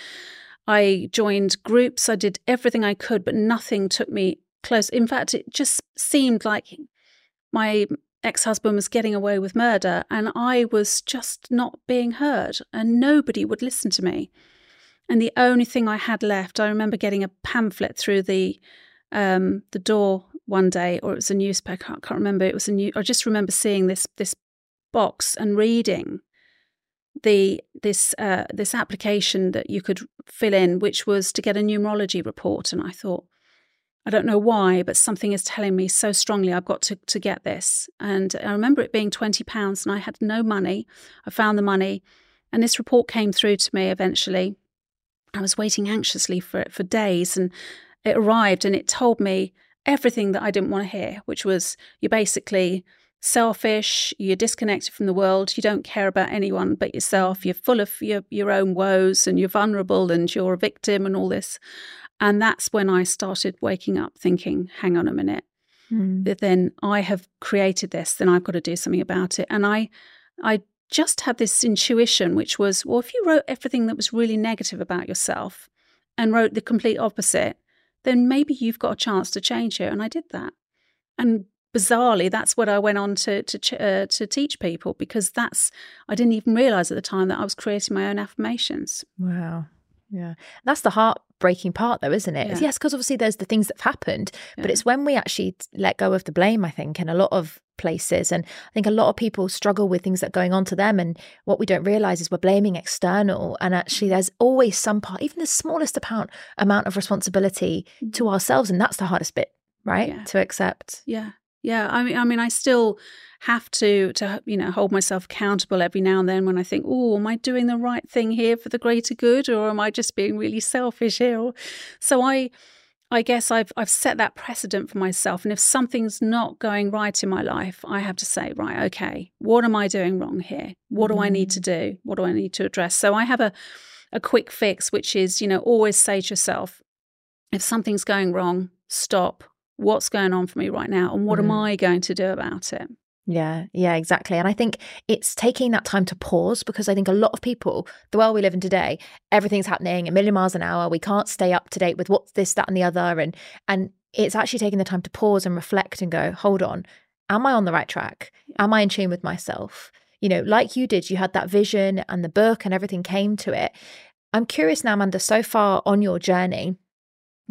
I joined groups. I did everything I could, but nothing took me close. In fact, it just seemed like my ex husband was getting away with murder, and I was just not being heard, and nobody would listen to me. And the only thing I had left, I remember getting a pamphlet through the um, the door one day, or it was a newspaper. I can't, can't remember. It was a new. I just remember seeing this this box and reading the this uh, this application that you could fill in, which was to get a numerology report, and I thought, I don't know why, but something is telling me so strongly I've got to, to get this. And I remember it being £20 and I had no money. I found the money and this report came through to me eventually. I was waiting anxiously for it for days and it arrived and it told me everything that I didn't want to hear, which was you're basically selfish, you're disconnected from the world, you don't care about anyone but yourself, you're full of your, your own woes and you're vulnerable and you're a victim and all this. And that's when I started waking up thinking, hang on a minute. Mm. That then I have created this, then I've got to do something about it. And I I just had this intuition, which was, well, if you wrote everything that was really negative about yourself and wrote the complete opposite, then maybe you've got a chance to change it. And I did that. And bizarrely, that's what I went on to to uh, to teach people because that's I didn't even realize at the time that I was creating my own affirmations. Wow. Yeah. That's the heartbreaking part, though, isn't it? Yeah. Yes, because obviously there's the things that have happened, yeah. but it's when we actually let go of the blame, I think, in a lot of places. And I think a lot of people struggle with things that are going on to them. And what we don't realize is we're blaming external. And actually, there's always some part, even the smallest amount, amount of responsibility to mm-hmm. ourselves. And that's the hardest bit, right? Yeah. To accept. Yeah. Yeah, I mean, I mean, I still have to to you know hold myself accountable every now and then when I think, oh, am I doing the right thing here for the greater good, or am I just being really selfish here? So I, I guess I've I've set that precedent for myself, and if something's not going right in my life, I have to say, right, okay, what am I doing wrong here? What do mm. I need to mm. do? What do I need to address? So I have a a quick fix, which is you know always say to yourself, if something's going wrong, stop what's going on for me right now and what mm. am I going to do about it? Yeah, yeah, exactly. And I think it's taking that time to pause because I think a lot of people, the world we live in today, everything's happening a million miles an hour. We can't stay up to date with what's this, that, and the other. And and it's actually taking the time to pause and reflect and go, hold on, am I on the right track? Am I in tune with myself? You know, like you did, you had that vision and the book and everything came to it. I'm curious now, Amanda, so far on your journey,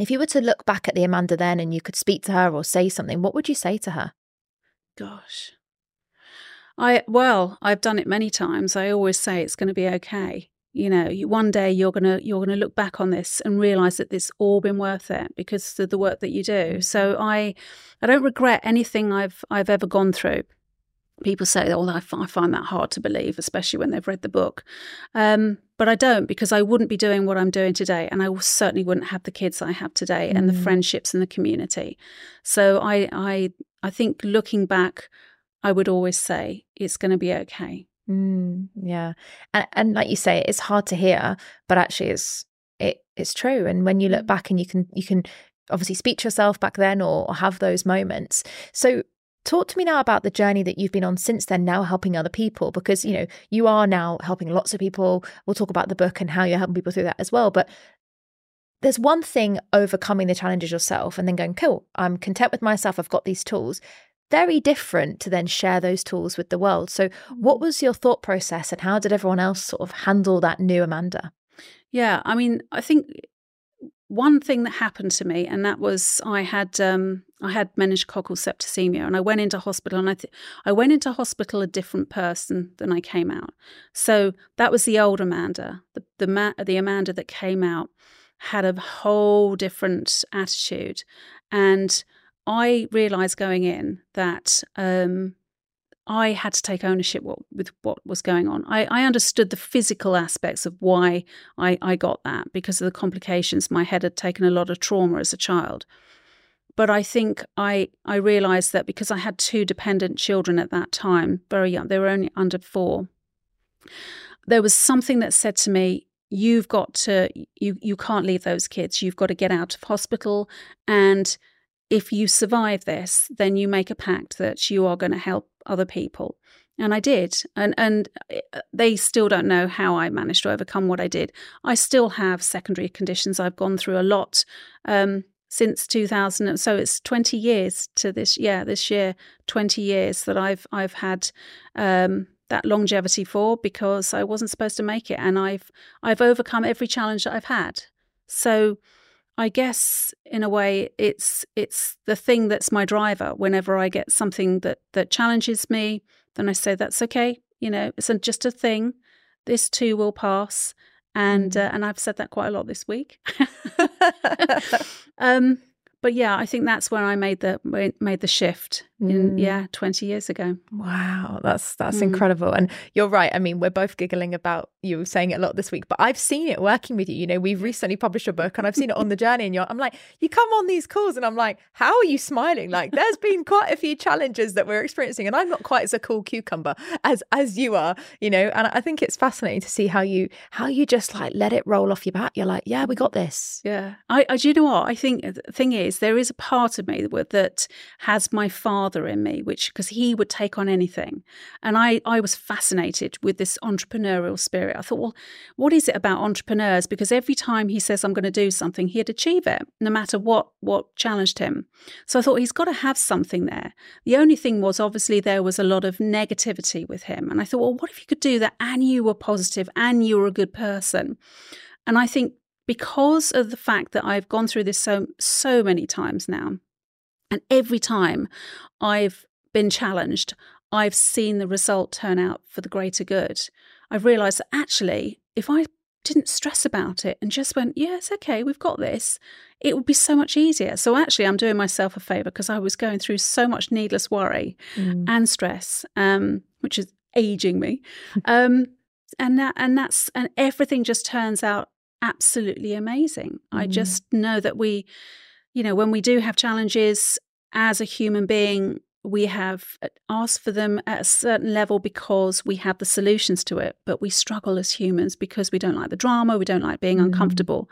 if you were to look back at the Amanda then and you could speak to her or say something, what would you say to her? Gosh. I well, I've done it many times. I always say it's going to be okay. You know, one day you're gonna you're gonna look back on this and realize that this all been worth it because of the work that you do. Mm. So I, I don't regret anything I've I've ever gone through. People say, "Oh, I, f- I find that hard to believe," especially when they've read the book. Um, but I don't because I wouldn't be doing what I'm doing today, and I certainly wouldn't have the kids I have today mm. and the mm. friendships and the community. So I, I, I think looking back, I would always say it's going to be okay. Mm, yeah, and, and like you say, it's hard to hear, but actually, it's it it's true. And when you look mm. back, and you can you can obviously speak to yourself back then or, or have those moments. So Talk to me now about the journey that you've been on since then, now helping other people, because you know you are now helping lots of people. We'll talk about the book and how you're helping people through that as well. But there's one thing overcoming the challenges yourself and then going, cool, I'm content with myself. I've got these tools. Very different to then share those tools with the world. So, what mm. was your thought process and how did everyone else sort of handle that new Amanda? Yeah, I mean, I think one thing that happened to me, and that was I had um, I had meningococcal septicemia, and I went into hospital, and I th- I went into hospital a different person than I came out. So that was the old Amanda, the the, ma- the Amanda that came out had a whole different attitude, and I realized going in that um, I had to take ownership what, with what was going on. I, I understood the physical aspects of why I, I got that because of the complications. My head had taken a lot of trauma as a child. But I think I, I realized that because I had two dependent children at that time, very young, they were only under four, there was something that said to me, you've got to you you can't leave those kids you've got to get out of hospital and if you survive this, then you make a pact that you are going to help other people. And I did. And and uh, they still don't know how I managed to overcome what I did. I still have secondary conditions. I've gone through a lot um, since 2000. So it's 20 years to this. Yeah, this year, 20 years that I've I've had um, that longevity for because I wasn't supposed to make it, and I've I've overcome every challenge that I've had. So I guess in a way it's it's the thing that's my driver. Whenever I get something that that challenges me, then I say that's okay. You know, it's just a thing. This too will pass, and uh, and I've said that quite a lot this week. um, but yeah, I think that's where I made the made the shift in mm. yeah 20 years ago. Wow that's that's mm. incredible. And you're right i mean we're both giggling about you saying it a lot this week but i've seen it working with you. You know we've recently published a book and i've seen it on the journey and you're i'm like you come on these calls and i'm like how are you smiling? Like there's been quite a few challenges that we're experiencing and i'm not quite as a cool cucumber as as you are you know and i think it's fascinating to see how you how you just like let it roll off your back. You're like yeah we got this. Yeah. I, I do you know what? I think the thing is ways, there is a part of me that, has my father in me, which because he would take on anything. And I, I was fascinated with this entrepreneurial spirit. I thought, well, what is it about entrepreneurs? Because every time he says I'm going to do something, he'd achieve it, no matter what what challenged him. So I thought he's got to have something there. The only thing was obviously there was a lot of negativity with him. And I thought, well, what if you could do that and you were positive and you were a good person? And I think because of the fact that I've gone through this so so many times now, and every time I've been challenged, I've seen the result turn out for the greater good. I've realized that actually, if I didn't stress about it and just went, yeah, it's okay, we've got this, it would be so much easier. So actually, I'm doing myself a favor because I was going through so much needless worry mm. and stress, um, which is aging me. um, and that, and that's, and everything just turns out absolutely amazing. Mm. I just know that we, you know, when we do have challenges as a human being, we have uh, asked for them at a certain level because we have the solutions to it, but we struggle as humans because we don't like the drama, we don't like being mm. uncomfortable.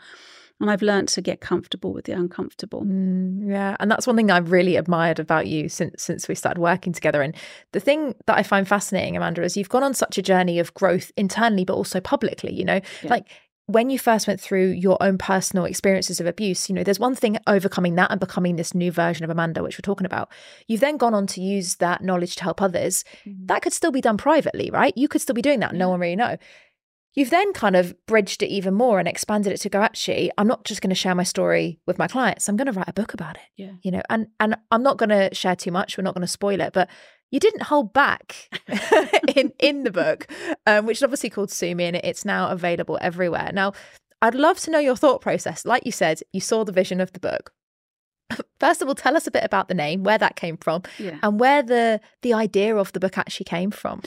And I've learned to get comfortable with the uncomfortable. Mm, yeah, and that's one thing I've really admired about you since since we started working together. And the thing that I find fascinating, Amanda, is you've gone on such a journey of growth internally, but also publicly. You know, yeah. like when you first went through your own personal experiences of abuse, you know, there's one thing overcoming that and becoming this new version of Amanda, which we're talking about. You've then gone on to use that knowledge to help others. Mm-hmm. That could still be done privately, right? You could still be doing that. No one really know. You've then kind of bridged it even more and expanded it to go, actually, I'm not just going to share my story with my clients. I'm going to write a book about it. Yeah. You know, and and I'm not going to share too much. We're not going to spoil it, but you didn't hold back in in the book, um, which is obviously called Sue Me, and it's now available everywhere. Now, I'd love to know your thought process. Like you said, you saw the vision of the book. First of all, tell us a bit about the name, where that came from, yeah. and where the the idea of the book actually came from.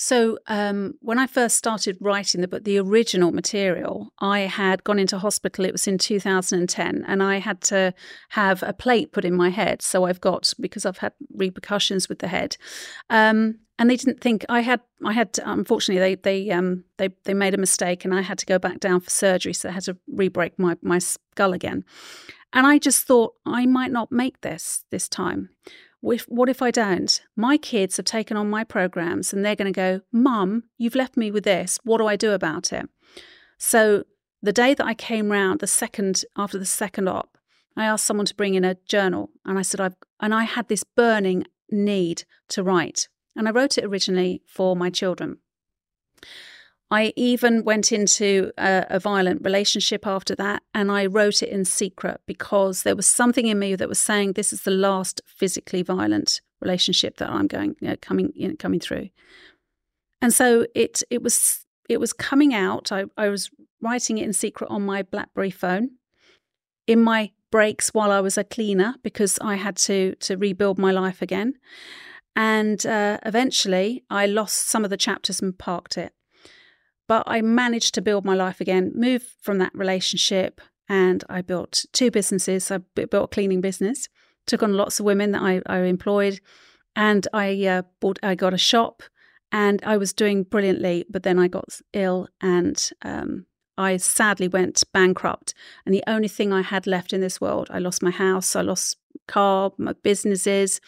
So, um, when I first started writing the book, the original material, I had gone into hospital. It was in 2010, and I had to have a plate put in my head. So, I've got because I've had repercussions with the head, um, and they didn't think I had. I had unfortunately they they um, they they made a mistake, and I had to go back down for surgery. So, I had to re-break my my skull again. And I just thought I might not make this this time what if I don't? My kids have taken on my programs and they're going to go, Mum, you've left me with this. What do I do about it? So the day that I came round, the second after the second op, I asked someone to bring in a journal and I said, I've, and I had this burning need to write. And I wrote it originally for my children. I even went into a, a, violent relationship after that, and I wrote it in secret because there was something in me that was saying this is the last physically violent relationship that I'm going you know, coming you know, coming through. And so it it was it was coming out. I, I was writing it in secret on my BlackBerry phone, in my breaks while I was a cleaner because I had to to rebuild my life again. And uh, eventually, I lost some of the chapters and parked it but I managed to build my life again, move from that relationship, and I built two businesses. I built a cleaning business, took on lots of women that I, I employed, and I uh, bought. I got a shop, and I was doing brilliantly. But then I got ill, and um, I sadly went bankrupt. And the only thing I had left in this world, I lost my house, I lost car, my businesses.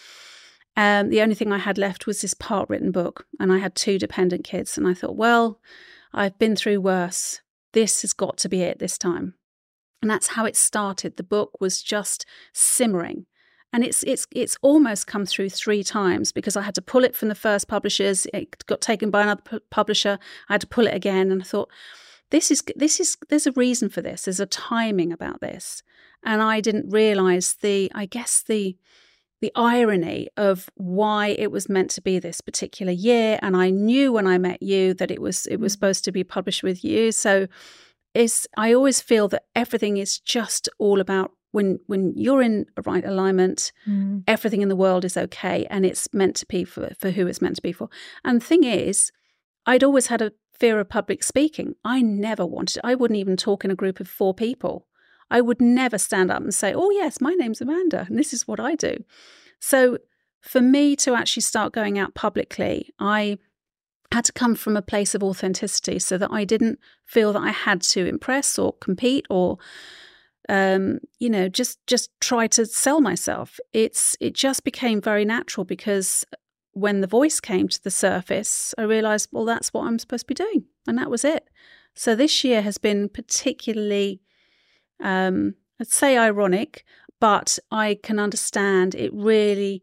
Um, the only thing I had left was this part written book, and I had two dependent kids. And I thought, well, I've been through worse. This has got to be it this time. And that's how it started. The book was just simmering. And it's it's it's almost come through three times because I had to pull it from the first publishers. It got taken by another pu- publisher. I had to pull it again, and I thought, this is this is there's a reason for this. There's a timing about this, and I didn't realize the I guess the the irony of why it was meant to be this particular year and i knew when i met you that it was it was mm. supposed to be published with you so is i always feel that everything is just all about when when you're in a right alignment mm. everything in the world is okay and it's meant to be for for who it's meant to be for and the thing is i'd always had a fear of public speaking i never wanted i wouldn't even talk in a group of four people I would never stand up and say, Oh, yes, my name's Amanda, and this is what I do. So for me to actually start going out publicly, I had to come from a place of authenticity so that I didn't feel that I had to impress or compete or um, you know, just just try to sell myself. It's it just became very natural because when the voice came to the surface, I realized, well, that's what I'm supposed to be doing. And that was it. So this year has been particularly, um, I'd say ironic, but I can understand it really.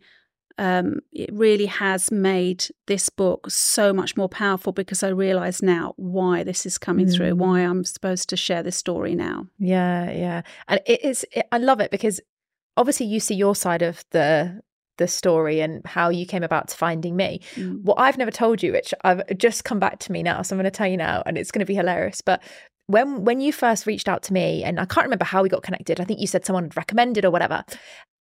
Um, it really has made this book so much more powerful because I realize now why this is coming mm. through, why I'm supposed to share this story now. Yeah, yeah, and it is. It, I love it because obviously you see your side of the the story and how you came about to finding me. Mm. What I've never told you, which I've just come back to me now, so I'm going to tell you now, and it's going to be hilarious. But when when you first reached out to me, and I can't remember how we got connected. I think you said someone had recommended or whatever.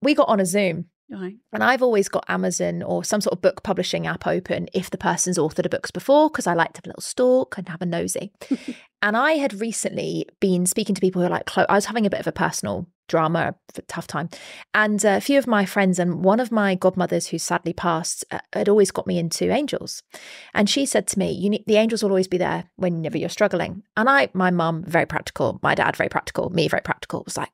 We got on a Zoom. Right. And I've always got Amazon or some sort of book publishing app open if the person's authored a books before, because I like to have a little stalk and have a nosy. and I had recently been speaking to people who are like, I was having a bit of a personal drama, a tough time. And a few of my friends and one of my godmothers who sadly passed uh, had always got me into angels. And she said to me, "You need the angels will always be there whenever you're struggling." And I, my mum, very practical, my dad, very practical, me, very practical, was like,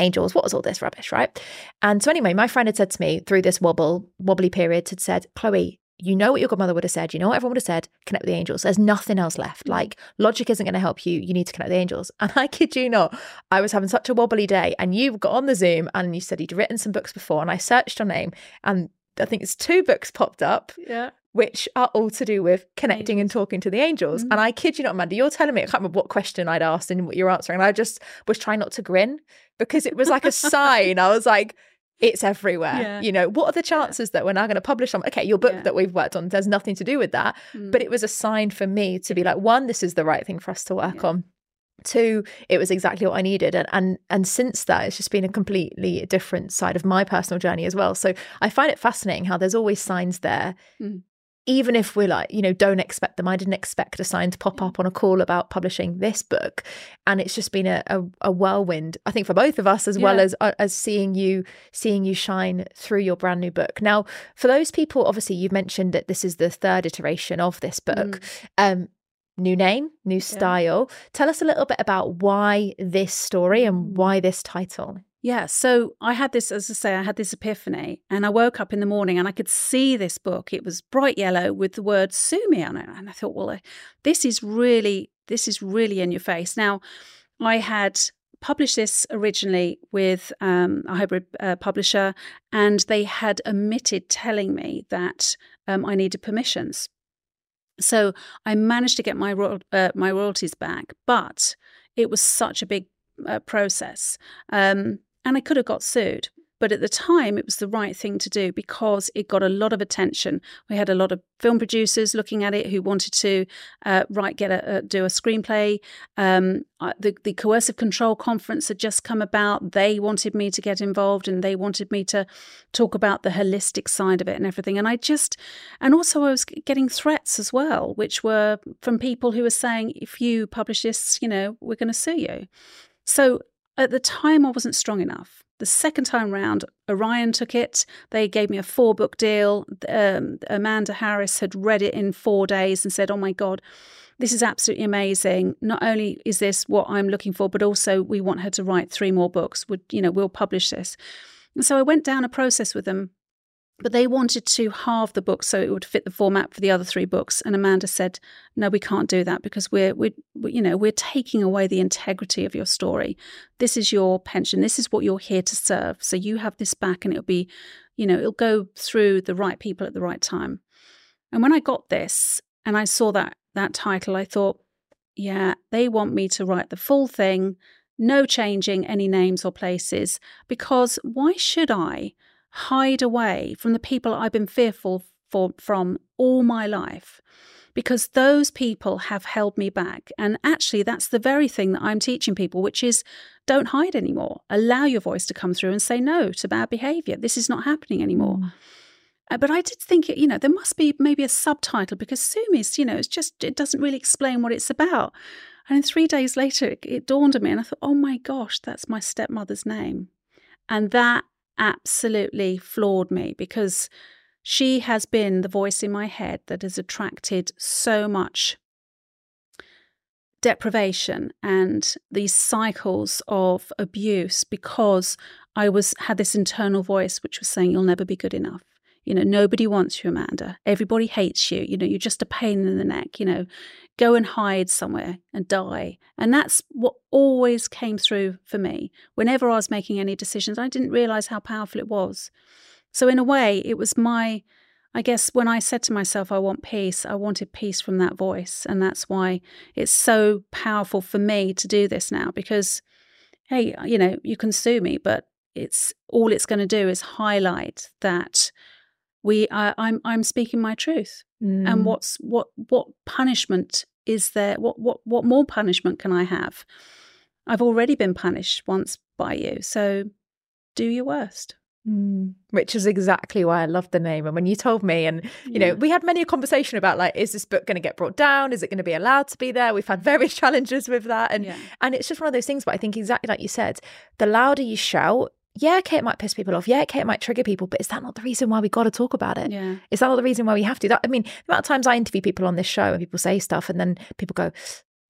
angels, what was all this rubbish, right? And so anyway, my friend had said to me through this wobble, wobbly period, had said, Chloe, you know what your godmother would have said, you know what everyone would have said, connect with the angels. There's nothing else left. Mm. Like logic isn't going to help you. You need to connect with the angels. And I kid you not, I was having such a wobbly day and you got on the Zoom and you said you'd written some books before and I searched your name and I think it's two books popped up. Yeah. Which are all to do with connecting angels. and talking to the angels. Mm-hmm. And I kid you not, Amanda, you're telling me, I can't remember what question I'd asked and what you're answering. And I just was trying not to grin because it was like a sign. I was like, it's everywhere. Yeah. You know, what are the chances yeah. that we're now going to publish on? Okay, your book yeah. that we've worked on, there's nothing to do with that. Mm. But it was a sign for me to be like, one, this is the right thing for us to work on. Two, it was exactly what I needed. And, and and since that, it's just been a completely different side of my personal journey as well. So I find it fascinating how there's always signs there mm even if we're like, you know, don't expect them. I didn't expect a sign to pop up on a call about publishing this book, and it's just been a, a, a whirlwind. I think for both of us, as yeah. well as uh, as seeing you seeing you shine through your brand new book. Now, for those people, obviously, you've mentioned that this is the third iteration of this book. Mm. Um, new name, new style. Yeah. Tell us a little bit about why this story and mm. why this title. Yeah. So I had this, as I say, I had this epiphany and I woke up in the morning and I could see this book. It was bright yellow with the word sue me on it. And I thought, well, this is really, this is really in your face. Now, I had published this originally with um, a hybrid uh, publisher and they had omitted telling me that um, I needed permissions. So I managed to get my, ro- uh, my royalties back, but it was such a big uh, process. Um, and I could have got sued. But at the time, it was the right thing to do because it got a lot of attention. We had a lot of film producers looking at it who wanted to uh, write, get a, a, do a screenplay. Um, the, the coercive control conference had just come about. They wanted me to get involved, and they wanted me to talk about the holistic side of it and everything. And I just, and also I was getting threats as well, which were from people who were saying, if you publish this, you know, we're going to sue you. So at the time, I wasn't strong enough. The second time round, Orion took it. They gave me a four book deal. Um, Amanda Harris had read it in four days and said, Oh my God, this is absolutely amazing. Not only is this what I'm looking for, but also we want her to write three more books. Would you know, we'll publish this. And so I went down a process with them but they wanted to halve the book so it would fit the format for the other three books. And Amanda said, "No, we can't do that because we're we're you know we're taking away the integrity of your story. This is your pension. This is what you're here to serve. So you have this back, and it'll be, you know, it'll go through the right people at the right time." And when I got this and I saw that that title, I thought, "Yeah, they want me to write the full thing." No changing any names or places because why should I? Hide away from the people I've been fearful for, from all my life because those people have held me back. And actually, that's the very thing that I'm teaching people, which is don't hide anymore. Allow your voice to come through and say no to bad behavior. This is not happening anymore. Mm. Uh, but I did think, you know, there must be maybe a subtitle because Sue Me's, you know, it's just, it doesn't really explain what it's about. And three days later, it, it dawned on me and I thought, oh my gosh, that's my stepmother's name. And that absolutely floored me because she has been the voice in my head that has attracted so much deprivation and these cycles of abuse because I was had this internal voice which was saying you'll never be good enough. You know, nobody wants you, Amanda. Everybody hates you. You know, you're just a pain in the neck. You know, go and hide somewhere and die. And that's what always came through for me. Whenever I was making any decisions, I didn't realize how powerful it was. So, in a way, it was my I guess when I said to myself, I want peace, I wanted peace from that voice. And that's why it's so powerful for me to do this now because, hey, you know, you can sue me, but it's all it's going to do is highlight that we uh, I'm I'm speaking my truth. Mm. And what's what what punishment is there? What what what more punishment can I have? I've already been punished once by you. So do your worst. Mm, which is exactly why I love the name. And when you told me, and you yeah. know, we had many a conversation about like, is this book going to get brought down? Is it going to be allowed to be there? We've had various challenges with that, and yeah. and it's just one of those things. But I think exactly like you said, the louder you shout, yeah, okay, it might piss people off. Yeah, okay, it might trigger people, but is that not the reason why we got to talk about it? Yeah. Is that not the reason why we have to? That I mean, the amount of times I interview people on this show and people say stuff, and then people go,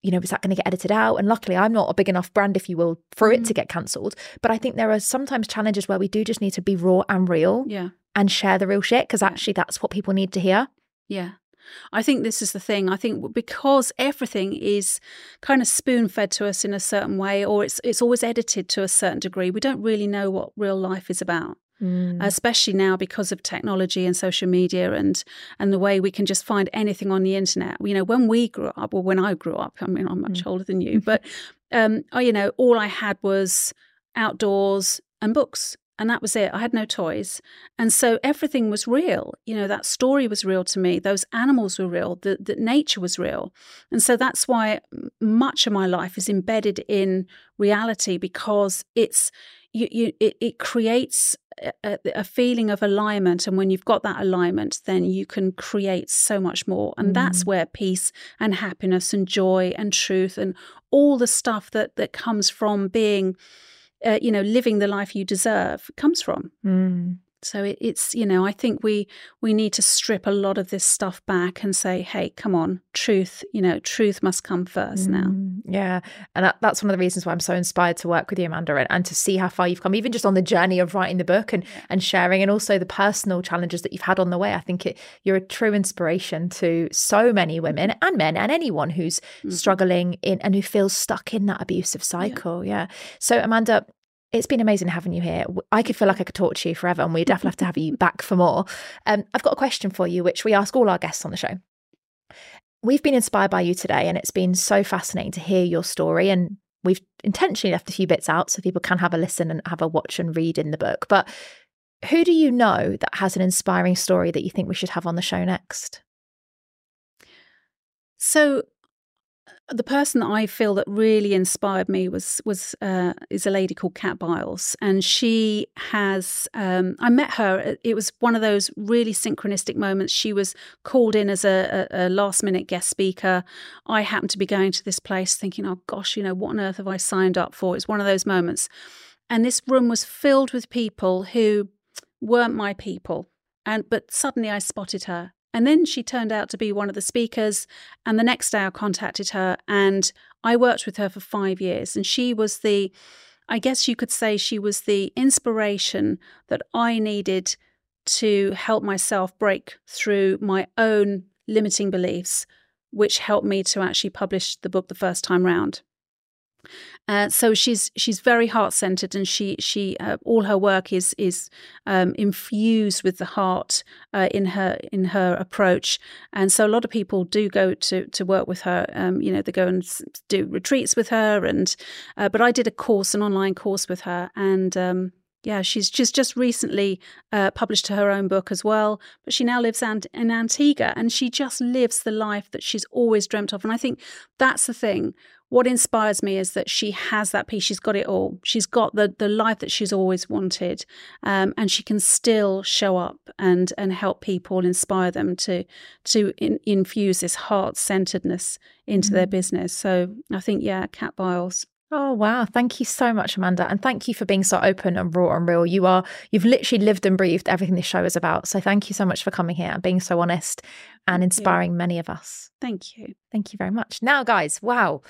you know, is that going to get edited out? And luckily, I'm not a big enough brand, if you will, for it to mm. get cancelled. But I think there are sometimes challenges where we do just need to be raw and real yeah. and share the real shit because actually that's what people need to hear. Yeah. I think this is the thing. I think because everything is kind of spoon fed to us in a certain way, or it's it's always edited to a certain degree, we don't really know what real life is about. Mm. especially now because of technology and social media and and the way we can just find anything on the internet. You know, when we grew up, or when I grew up, I mean, I'm much mm. older than you, but um, oh, you know, all I had was outdoors and books. And that was it. I had no toys. And so everything was real. You know, that story was real to me. Those animals were real. The, the nature was real. And so that's why much of my life is embedded in reality because it's, you, you it, it creates a, a, feeling of alignment and when you've got that alignment then you can create so much more and mm. that's where peace and happiness and joy and truth and all the stuff that that comes from being uh, you know living the life you deserve comes from mm. So it, it's you know I think we we need to strip a lot of this stuff back and say, hey, come on, truth. You know, truth must come first now. Mm, yeah, and that, that's one of the reasons why I'm so inspired to work with you, Amanda, and, and to see how far you've come, even just on the journey of writing the book and and sharing, and also the personal challenges that you've had on the way. I think it, you're a true inspiration to so many women and men and anyone who's mm-hmm. struggling in and who feels stuck in that abusive cycle. Yeah. yeah. So Amanda, it's been amazing having you here. I could feel like I could talk to you forever, and we definitely have to have you back for more. Um, I've got a question for you, which we ask all our guests on the show. We've been inspired by you today, and it's been so fascinating to hear your story. And we've intentionally left a few bits out so people can have a listen and have a watch and read in the book. But who do you know that has an inspiring story that you think we should have on the show next? So the person that I feel that really inspired me was was uh, is a lady called Kat Biles, and she has. Um, I met her. It was one of those really synchronistic moments. She was called in as a, a, a last minute guest speaker. I happened to be going to this place, thinking, "Oh gosh, you know what on earth have I signed up for?" It's one of those moments, and this room was filled with people who weren't my people. And but suddenly I spotted her and then she turned out to be one of the speakers. And the next day I contacted her and I worked with her for five years. And she was the, I guess you could say, she was the inspiration that I needed to help myself break through my own limiting beliefs, which helped me to actually publish the book the first time round. Uh, so she's she's very heart centered, and she she uh, all her work is is um, infused with the heart uh, in her in her approach. And so a lot of people do go to to work with her. Um, you know, they go and do retreats with her, and uh, but I did a course, an online course with her, and um, yeah, she's she's just recently uh, published her own book as well. But she now lives in Antigua, and she just lives the life that she's always dreamt of. And I think that's the thing what inspires me is that she has that piece. She's got it all. She's got the the life that she's always wanted, um, and she can still show up and and help people, inspire them to to in, infuse this heart centeredness into mm-hmm. their business. So I think, yeah, Kat Biles. Oh wow, thank you so much Amanda and thank you for being so open and raw and real. You are you've literally lived and breathed everything this show is about. So thank you so much for coming here and being so honest and inspiring many of us. Thank you. Thank you very much. Now guys, wow.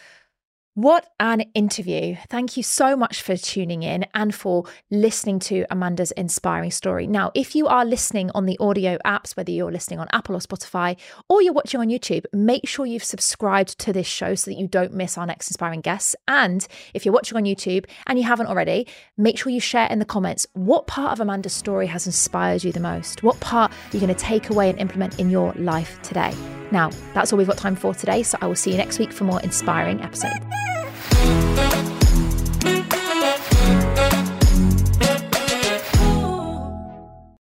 What an interview. Thank you so much for tuning in and for listening to Amanda's inspiring story. Now, if you are listening on the audio apps, whether you're listening on Apple or Spotify, or you're watching on YouTube, make sure you've subscribed to this show so that you don't miss our next inspiring guests. And if you're watching on YouTube and you haven't already, make sure you share in the comments what part of Amanda's story has inspired you the most? What part are you going to take away and implement in your life today? Now, that's all we've got time for today. So I will see you next week for more inspiring episodes. Thank you.